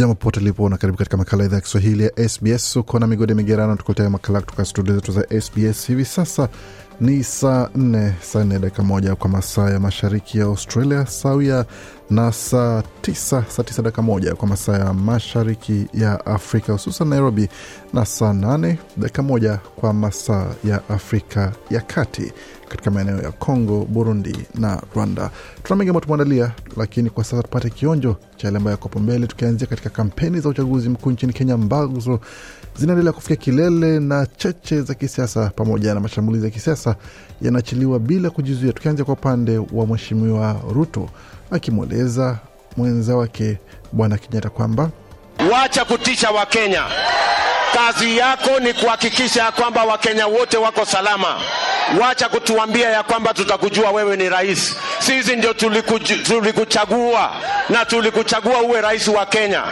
Jambo popote lipo na karibu katika makala idhaa ya Kiswahili ya SBS. Uko na migode migerano, tukuletea makala kutoka studio zetu za SBS. Hivi sasa ni saa nne saa nne dakika moja kwa masaa ya mashariki ya Australia, sawia na saa tisa saa tisa dakika moja kwa masaa ya mashariki ya Afrika, hususan Nairobi, na saa nane dakika moja kwa masaa ya Afrika ya Kati, katika maeneo ya Congo, Burundi na Rwanda. Tuna mengi ambayo tumeandalia, lakini kwa sasa tupate kionjo cha yale ambayo yakopo mbele, tukianzia katika kampeni za uchaguzi mkuu nchini Kenya ambazo zinaendelea kufikia kilele na cheche za kisiasa pamoja na mashambulizi ya kisiasa yanaachiliwa bila kujizuia, tukianzia kwa upande wa Mheshimiwa Ruto akimweleza mwenza wake Bwana Kenyatta kwamba Wacha kutisha Wakenya. Kazi yako ni kuhakikisha ya kwamba Wakenya wote wako salama. Wacha kutuambia ya kwamba tutakujua wewe ni rais. Sisi ndio tulikuchagua na tulikuchagua uwe rais wa Kenya.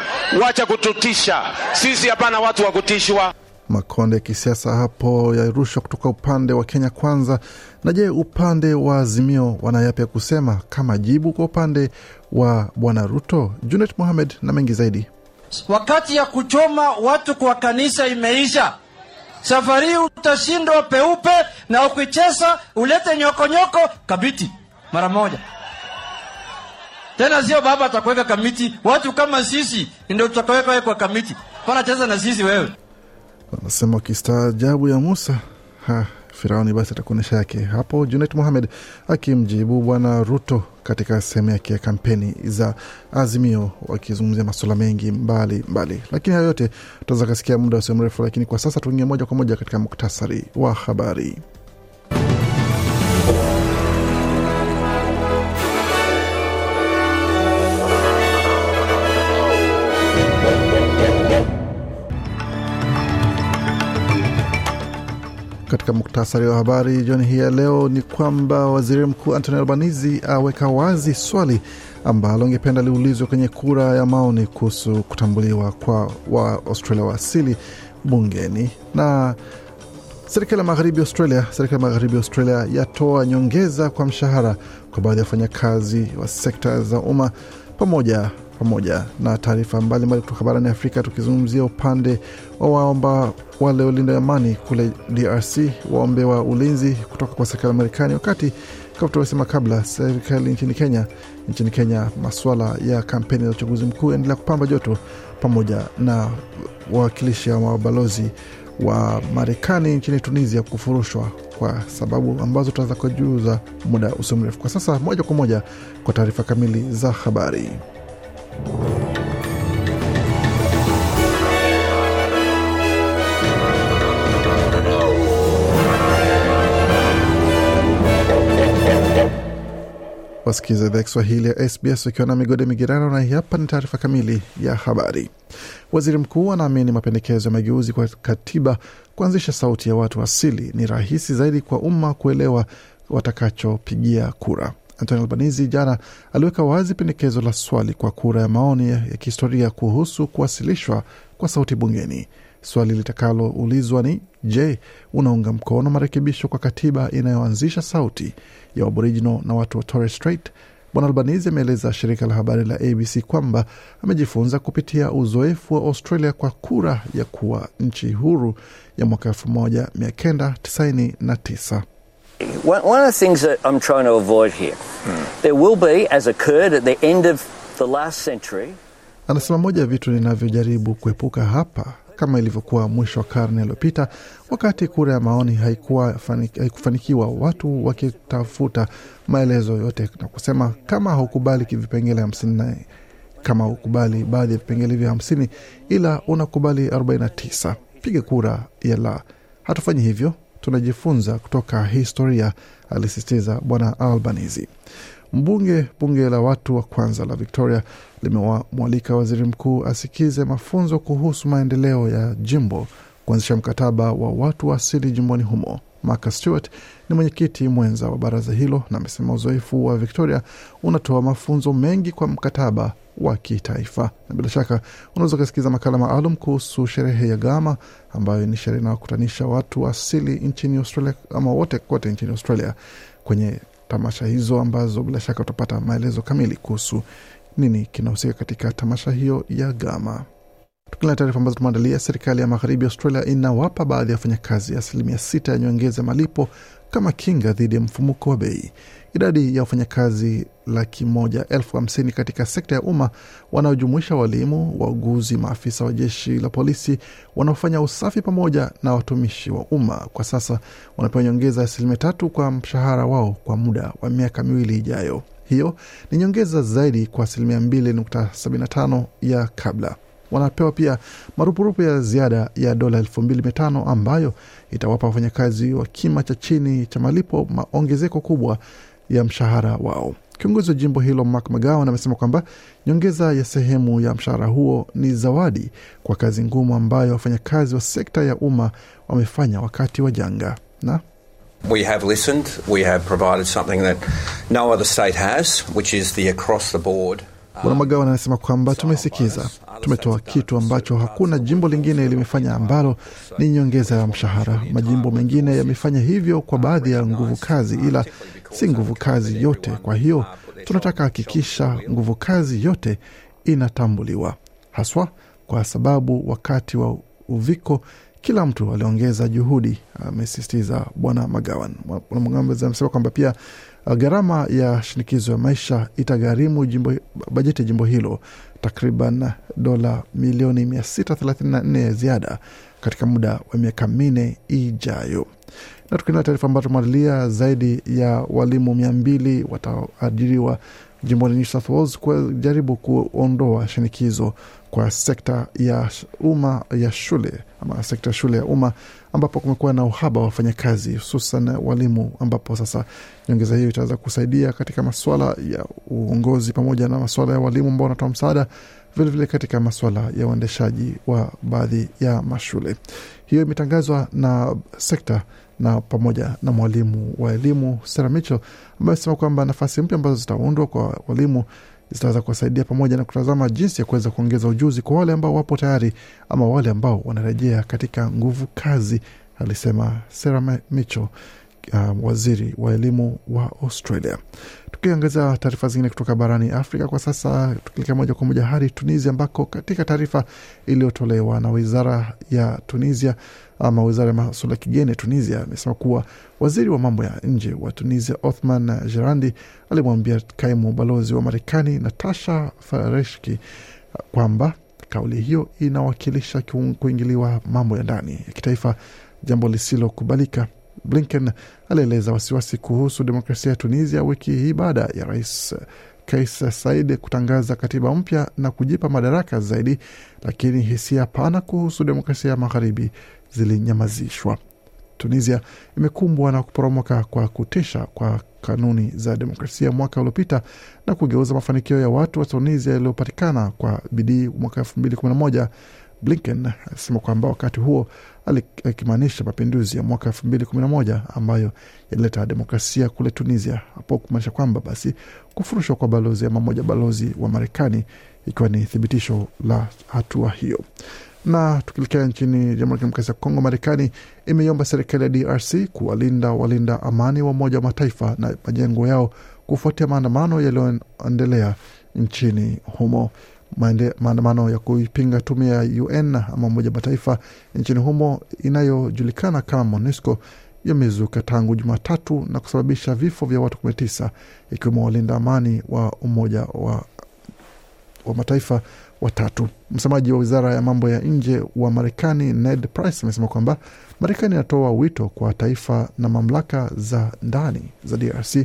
Wacha kututisha sisi, hapana watu wa kutishwa. Makonde ya kisiasa hapo yarushwa kutoka upande wa Kenya Kwanza. Na je, upande wa Azimio wana yapi ya kusema kama jibu kwa upande wa Bwana Ruto? Junet Mohamed na mengi zaidi. Wakati ya kuchoma watu kwa kanisa imeisha. Safari utashindwa peupe, na ukicheza ulete nyokonyoko kabiti mara moja. Tena sio baba atakuweka kamiti, watu kama sisi ndio tutakaweka kwa kamiti. Pana cheza na sisi wewe. Anasema wakistaajabu ya Musa ha, Firauni basi atakuonyesha yake. Hapo Junet Mohamed akimjibu Bwana Ruto katika sehemu yake ya kampeni za Azimio, wakizungumzia masuala mengi mbali mbali, lakini hayo yote tutaweza kasikia muda usio mrefu. Lakini kwa sasa tuingie moja kwa moja katika muktasari wa habari. Katika muktasari wa habari jioni hii ya leo ni kwamba waziri mkuu Anthony Albanese aweka wazi swali ambalo ingependa liulizwe kwenye kura ya maoni kuhusu kutambuliwa kwa wa Australia wa asili bungeni. Na serikali ya magharibi Australia, serikali ya magharibi Australia yatoa nyongeza kwa mshahara kwa baadhi ya wafanyakazi wa sekta za umma pamoja pamoja na taarifa mbalimbali kutoka barani Afrika, tukizungumzia upande wa waomba wale walinda amani kule DRC waombewa ulinzi kutoka kwa serikali ya Marekani, wakati kama tulivyosema kabla, serikali nchini Kenya nchini Kenya masuala ya kampeni za uchaguzi mkuu yaendelea kupamba joto, pamoja na wawakilishi wa mabalozi wa Marekani nchini Tunisia kufurushwa kwa sababu ambazo tutaweza kujuza muda usio mrefu. Kwa sasa, moja kwa moja kwa taarifa kamili za habari. Wasikiza idhaa Kiswahili ya SBS ukiwa na migode migerano, na hapa ni taarifa kamili ya habari. Waziri mkuu anaamini mapendekezo ya mageuzi kwa katiba kuanzisha sauti ya watu asili ni rahisi zaidi kwa umma kuelewa watakachopigia kura. Anthony Albanese jana aliweka wazi pendekezo la swali kwa kura ya maoni ya kihistoria kuhusu kuwasilishwa kwa sauti bungeni. Swali litakaloulizwa ni je, unaunga mkono marekebisho kwa katiba inayoanzisha sauti ya Aboriginal na watu wa Torres Strait? Bwana Albanese ameeleza shirika la habari la ABC kwamba amejifunza kupitia uzoefu wa Australia kwa kura ya kuwa nchi huru ya mwaka 1999. One, of the things that I'm trying to avoid here, there will be, as occurred at the end of the last century, Anasema moja ya vitu ninavyojaribu kuepuka hapa kama ilivyokuwa mwisho wa karne iliyopita, wakati kura ya maoni haikuwa fani- haikufanikiwa, watu wakitafuta maelezo yote na kusema kama haukubali vipengele hamsini na kama hukubali baadhi ya vipengele vya hamsini ila unakubali 49 piga kura ya la. Hatufanyi hivyo tunajifunza kutoka historia alisisitiza bwana albanizi mbunge bunge la watu wa kwanza la victoria limemwalika waziri mkuu asikize mafunzo kuhusu maendeleo ya jimbo kuanzisha mkataba wa watu wa asili jimboni humo Marcus Stewart ni mwenyekiti mwenza wa baraza hilo na amesema uzoefu wa Victoria unatoa mafunzo mengi kwa mkataba wa kitaifa. Na bila shaka unaweza ukasikiza makala maalum kuhusu sherehe ya Gama ambayo ni sherehe inayokutanisha watu wa asili nchini Australia ama wote kote nchini Australia kwenye tamasha hizo ambazo bila shaka utapata maelezo kamili kuhusu nini kinahusika katika tamasha hiyo ya Gama. Tukila taarifa ambazo tumeandalia, serikali ya magharibi Australia inawapa baadhi ya wafanyakazi asilimia sita ya nyongeza malipo kama kinga dhidi ya mfumuko wa bei. Idadi ya wafanyakazi laki moja elfu hamsini katika sekta ya umma wanaojumuisha walimu, wauguzi, maafisa wa jeshi la polisi wanaofanya usafi pamoja na watumishi wa umma kwa sasa wanapewa nyongeza ya asilimia tatu kwa mshahara wao kwa muda wa miaka miwili ijayo. Hiyo ni nyongeza zaidi kwa asilimia mbili nukta sabini na tano ya kabla wanapewa pia marupurupu ya ziada ya dola elfu mbili mia tano ambayo itawapa wafanyakazi wa kima cha chini cha malipo maongezeko kubwa ya mshahara wao. Kiongozi wa jimbo hilo Mark McGowan amesema kwamba nyongeza ya sehemu ya mshahara huo ni zawadi kwa kazi ngumu ambayo wafanyakazi wa sekta ya umma wamefanya wakati wa janga na We have listened. We have provided something that no other state has, which is the across the board Bwana Magawan anasema kwamba tumesikiza, tumetoa kitu ambacho hakuna jimbo lingine limefanya, ambalo ni nyongeza ya mshahara. Majimbo mengine yamefanya hivyo kwa baadhi ya nguvu kazi, ila si nguvu kazi yote. Kwa hiyo tunataka hakikisha nguvu kazi yote inatambuliwa, haswa kwa sababu wakati wa uviko kila mtu aliongeza juhudi, amesisitiza Bwana Magawan. Bwana amesema kwamba pia gharama ya shinikizo ya maisha itagharimu jimbo, bajeti ya jimbo hilo takriban dola milioni 634 ya ziada katika muda wa miaka minne ijayo. Na tukiendelea taarifa ambayo tumeandalia, zaidi ya walimu mia mbili wataajiriwa jimboni New South Wales kujaribu kuondoa shinikizo kwa sekta ya umma ya shule ama sekta ya shule ya umma ambapo kumekuwa na uhaba wa wafanyakazi hususan walimu, ambapo sasa nyongeza hiyo itaweza kusaidia katika maswala ya uongozi pamoja na maswala ya walimu ambao wanatoa msaada vilevile katika maswala ya uendeshaji wa baadhi ya mashule. Hiyo imetangazwa na sekta na pamoja na mwalimu wa elimu Sara Mitchell ambaye amesema kwamba nafasi mpya ambazo zitaundwa kwa walimu zitaweza kuwasaidia pamoja na kutazama jinsi ya kuweza kuongeza ujuzi kwa wale ambao wapo tayari ama wale ambao wanarejea katika nguvu kazi, alisema Sara Mitchell, uh, waziri wa elimu wa Australia. Tukiangazia taarifa zingine kutoka barani Afrika kwa sasa, tukielekea moja kwa moja hadi Tunisia, ambako katika taarifa iliyotolewa na wizara ya Tunisia ama wizara ya masuala ya kigeni ya Tunisia amesema kuwa waziri wa mambo ya nje wa Tunisia Othman Jerandi alimwambia kaimu balozi wa Marekani Natasha Fareshki kwamba kauli hiyo inawakilisha kuingiliwa mambo ya ndani ya kitaifa, jambo lisilokubalika. Blinken alieleza wasiwasi kuhusu demokrasia ya Tunisia wiki hii baada ya rais Kais Saied kutangaza katiba mpya na kujipa madaraka zaidi, lakini hisia pana kuhusu demokrasia ya magharibi zilinyamazishwa. Tunisia imekumbwa na kuporomoka kwa kutisha kwa kanuni za demokrasia mwaka uliopita na kugeuza mafanikio ya watu wa Tunisia yaliyopatikana kwa bidii mwaka elfu mbili kumi na moja. Blinken alisema kwamba wakati huo akimaanisha mapinduzi ya mwaka elfu mbili kumi na moja ambayo yalileta demokrasia kule Tunisia, hapo kumaanisha kwamba basi kufurushwa kwa balozi ama moja balozi wa Marekani ikiwa ni thibitisho la hatua hiyo. Na tukielekea nchini Jamhuri ya Kidemokrasia ya Kongo, Marekani imeiomba serikali ya DRC kuwalinda walinda amani wa Umoja wa Mataifa na majengo yao kufuatia maandamano yaliyoendelea nchini humo. Maandamano ya kuipinga tume ya UN ama Umoja Mataifa nchini humo inayojulikana kama MONUSCO yamezuka tangu Jumatatu na kusababisha vifo vya watu 19 ikiwemo walinda amani wa Umoja wa, wa Mataifa watatu. Msemaji wa wizara ya mambo ya nje wa Marekani Ned Price amesema kwamba Marekani inatoa wito kwa taifa na mamlaka za ndani za DRC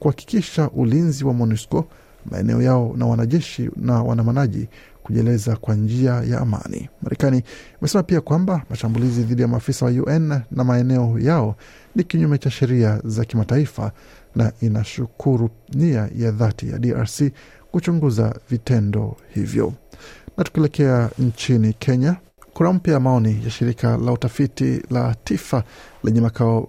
kuhakikisha ulinzi wa MONUSCO maeneo yao na wanajeshi na wanamanaji kujieleza kwa njia ya amani. Marekani imesema pia kwamba mashambulizi dhidi ya maafisa wa UN na maeneo yao ni kinyume cha sheria za kimataifa na inashukuru nia ya dhati ya DRC kuchunguza vitendo hivyo. Na tukielekea nchini Kenya, kura mpya ya maoni ya shirika la utafiti la TIFA lenye makao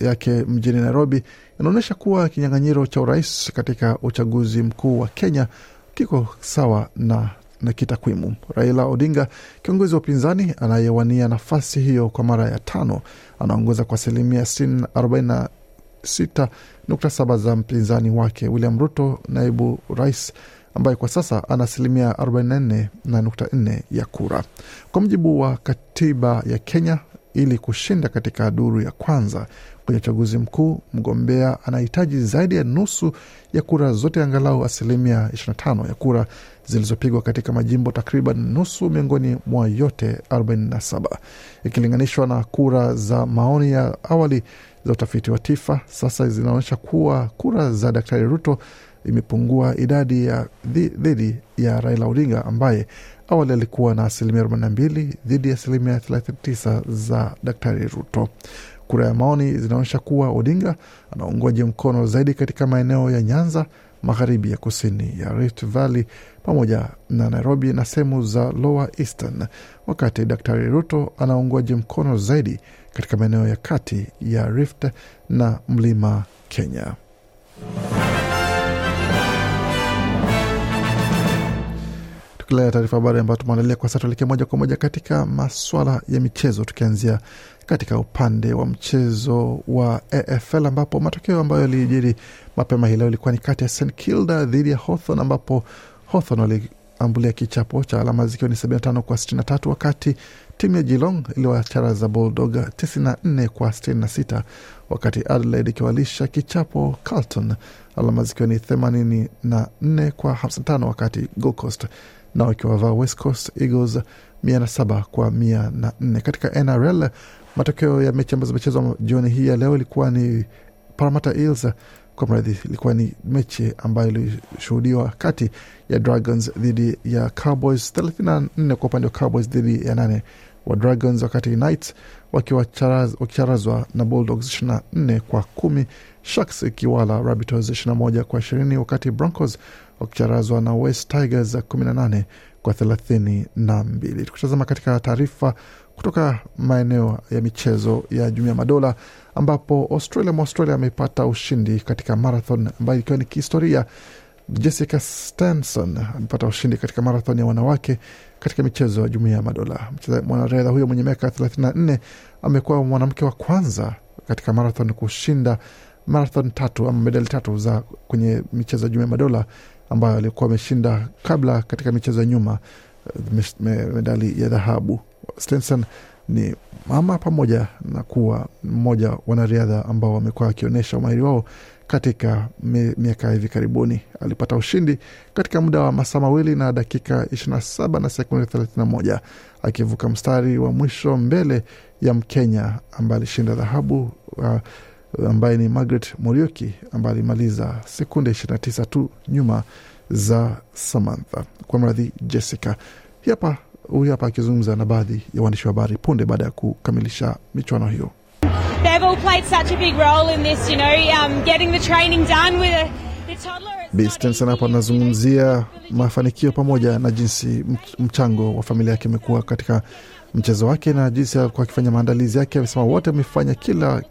yake mjini Nairobi inaonyesha kuwa kinyang'anyiro cha urais katika uchaguzi mkuu wa Kenya kiko sawa na na kitakwimu. Raila Odinga, kiongozi wa upinzani anayewania nafasi hiyo kwa mara ya tano, anaongoza kwa asilimia 46.7 za mpinzani wake William Ruto, naibu rais ambaye kwa sasa ana asilimia 44.4 ya kura. Kwa mujibu wa katiba ya Kenya, ili kushinda katika duru ya kwanza kwenye uchaguzi mkuu, mgombea anahitaji zaidi ya nusu ya kura zote, angalau asilimia 25 ya kura zilizopigwa katika majimbo takriban nusu miongoni mwa yote 47 ikilinganishwa na kura za maoni ya awali za utafiti wa TIFA. Sasa zinaonyesha kuwa kura za Daktari Ruto imepungua idadi ya dhidi ya Raila Odinga ambaye awali alikuwa na asilimia 42 dhidi ya asilimia 39 za Daktari Ruto. Kura ya maoni zinaonyesha kuwa Odinga ana uungwaji mkono zaidi katika maeneo ya Nyanza, magharibi ya kusini ya Rift Valley pamoja na Nairobi na sehemu za Lower Eastern, wakati Daktari Ruto ana uungwaji mkono zaidi katika maeneo ya kati ya Rift na mlima Kenya. Tukilea taarifa habari ambayo tumeandalia kwa sasa, tuelekee moja kwa moja katika maswala ya michezo, tukianzia katika upande wa mchezo wa AFL ambapo matokeo ambayo yalijiri mapema hii leo ilikuwa ni kati ya St Kilda dhidi ya Hawthorn ambapo Hawthorn waliambulia kichapo cha alama zikiwa ni 75 kwa 63, wakati timu ya Geelong iliwacharaza Bulldog 94 kwa 66, wakati Adelaide ikiwalisha kichapo Carlton alama zikiwa ni 84 kwa 55, wakati Gold Coast nao ikiwavaa West Coast Eagles 107 kwa 104. Katika NRL matokeo ya mechi ambazo zimechezwa jioni hii ya leo ilikuwa ni Parramatta Eels kwa mradhi, ilikuwa ni mechi ambayo ilishuhudiwa kati ya Dragons dhidi ya Cowboys 34 kwa upande wa Cowboys dhidi ya nane wa Dragons, wakati Knights wakicharazwa na Bulldogs 24 kwa kumi, Sharks ikiwala Rabbitohs 21 kwa 20, wakati Broncos wakicharazwa na West Tigers 18 kwa 32. Tukitazama katika taarifa kutoka maeneo ya michezo ya Jumuiya Madola ambapo Australia Mwaustralia amepata ushindi katika marathon ambayo ikiwa ni kihistoria. Jessica Stanson amepata ushindi katika marathon ya wanawake katika michezo ya Jumuiya ya Madola. Mwanariadha huyo mwenye miaka 34 amekuwa mwanamke wa kwanza katika marathon kushinda marathon tatu ama medali tatu za kwenye michezo ya Jumuiya Madola ambayo alikuwa ameshinda kabla katika michezo ya nyuma medali ya dhahabu. Stenson ni mama pamoja na kuwa mmoja wanariadha ambao wamekuwa wakionyesha umahiri wao katika miaka hivi karibuni. Alipata ushindi katika muda wa masaa mawili na dakika 27 na sekunde 31 akivuka mstari wa mwisho mbele ya Mkenya ambaye alishinda dhahabu uh, ambaye ni Margaret Morioki ambaye alimaliza sekunde 29 tu nyuma za Samantha kwa mradhi Jessica. Hapa huyu hapa akizungumza na baadhi ya waandishi wa habari punde baada ya kukamilisha michuano hiyo. Bi Stenson hapo anazungumzia mafanikio pamoja na jinsi mchango wa familia yake imekuwa katika mchezo wake na jinsi alikuwa akifanya maandalizi yake. Amesema wote wamefanya kila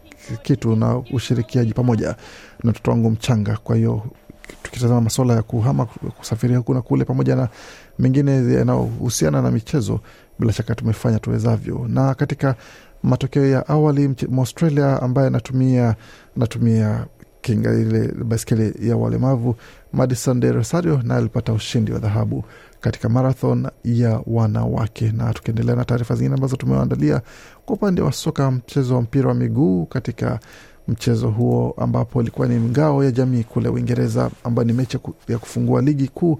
kitu na ushirikiaji pamoja na mtoto wangu mchanga. Kwa hiyo tukitazama masuala ya kuhama kusafiria huku na kule pamoja na mengine yanayohusiana na michezo, bila shaka tumefanya tuwezavyo. Na katika matokeo ya awali, Mwaustralia ambaye anatumia anatumia kinga ile baiskeli ya walemavu Madison de Rosario naye alipata ushindi wa dhahabu katika marathon ya wanawake. Na tukiendelea na taarifa zingine ambazo tumewaandalia kwa upande wa soka, mchezo wa mpira wa miguu katika mchezo huo ambapo ilikuwa ni ngao ya jamii kule Uingereza, ambayo ni mechi ya kufungua ligi kuu.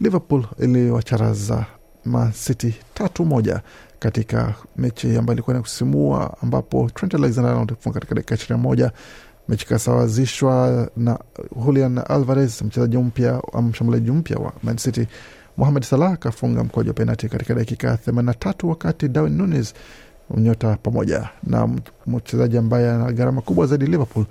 Liverpool iliwacharaza Man City tatu moja katika mechi ambayo ilikuwa ni kusimua, ambapo Trent Alexander-Arnold kufunga katika dakika ishirini na moja mechi ikasawazishwa na Julian Alvarez, mchezaji mpya mshambuliaji mpya wa Man City. Mohamed Salah akafunga mkwaju wa penalti katika dakika 83 wakati Darwin Nunes nyota pamoja na mchezaji ambaye ana gharama kubwa zaidi Liverpool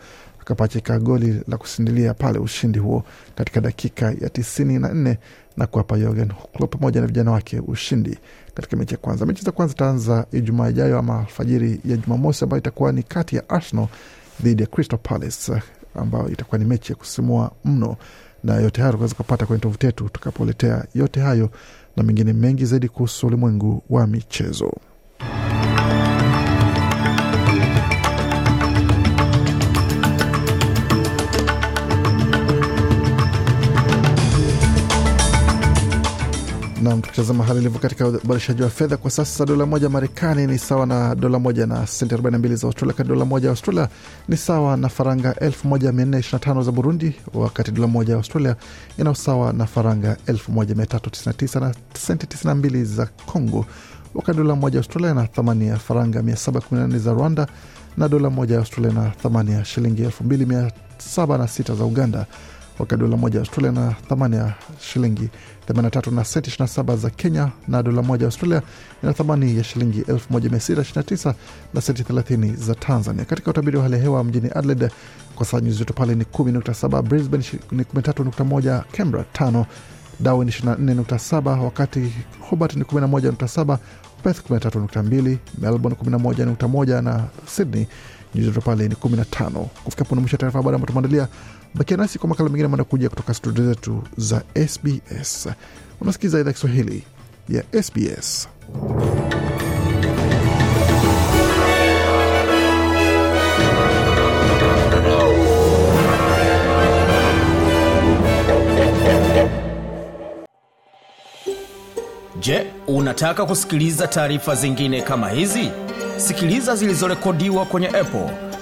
akapachika goli la kusindilia pale ushindi huo katika dakika ya tisini na nne na kuwapa Jurgen Klopp pamoja na vijana wake ushindi katika mechi ya kwanza. Mechi za kwanza itaanza Ijumaa ijayo ama alfajiri ya Jumamosi, ambayo itakuwa ni kati ya Arsenal dhidi ya Crystal Palace, ambayo itakuwa ni mechi ya kusimua mno, na yote hayo tunaweza kupata kwenye tovuti yetu tutakapoletea yote hayo na mengine mengi zaidi kuhusu ulimwengu wa michezo. Nam, tukitazama hali ilivyo katika ubadilishaji wa fedha kwa sasa, dola moja Marekani ni sawa na dola moja na senti 42 za Australia, wakati dola moja ya Australia ni sawa na faranga 1425 za Burundi, wakati dola moja ya Australia ina na faranga 1399 na senti 92 za Congo, wakati dola moja ya Australia na thamani ya faranga 714 za Rwanda, na dola moja ya Australia na thamani ya shilingi 2706 za Uganda wakati dola moja ya Australia na thamani ya shilingi 83 na senti 27 za Kenya, na dola moja ya Australia ina thamani ya shilingi 1629 na senti 30 za Tanzania. Katika utabiri wa hali ya hewa mjini Adelaide kwa saa nyuzi joto pale ni 10.7, Brisbane ni 13.1, Canberra 5, Darwin 24.7, wakati Hobart ni 11.7, Perth 13.2, Melbourne 11.1 na Sydney nyuzi joto pale ni 15. Kufika puna mwisho taarifa habari ambayo tumeandalia. Bakia nasi kwa makala mengine manakuja kutoka studio zetu za SBS. Unasikiza idhaa Kiswahili ya SBS. Je, unataka kusikiliza taarifa zingine kama hizi? Sikiliza zilizorekodiwa kwenye Apple,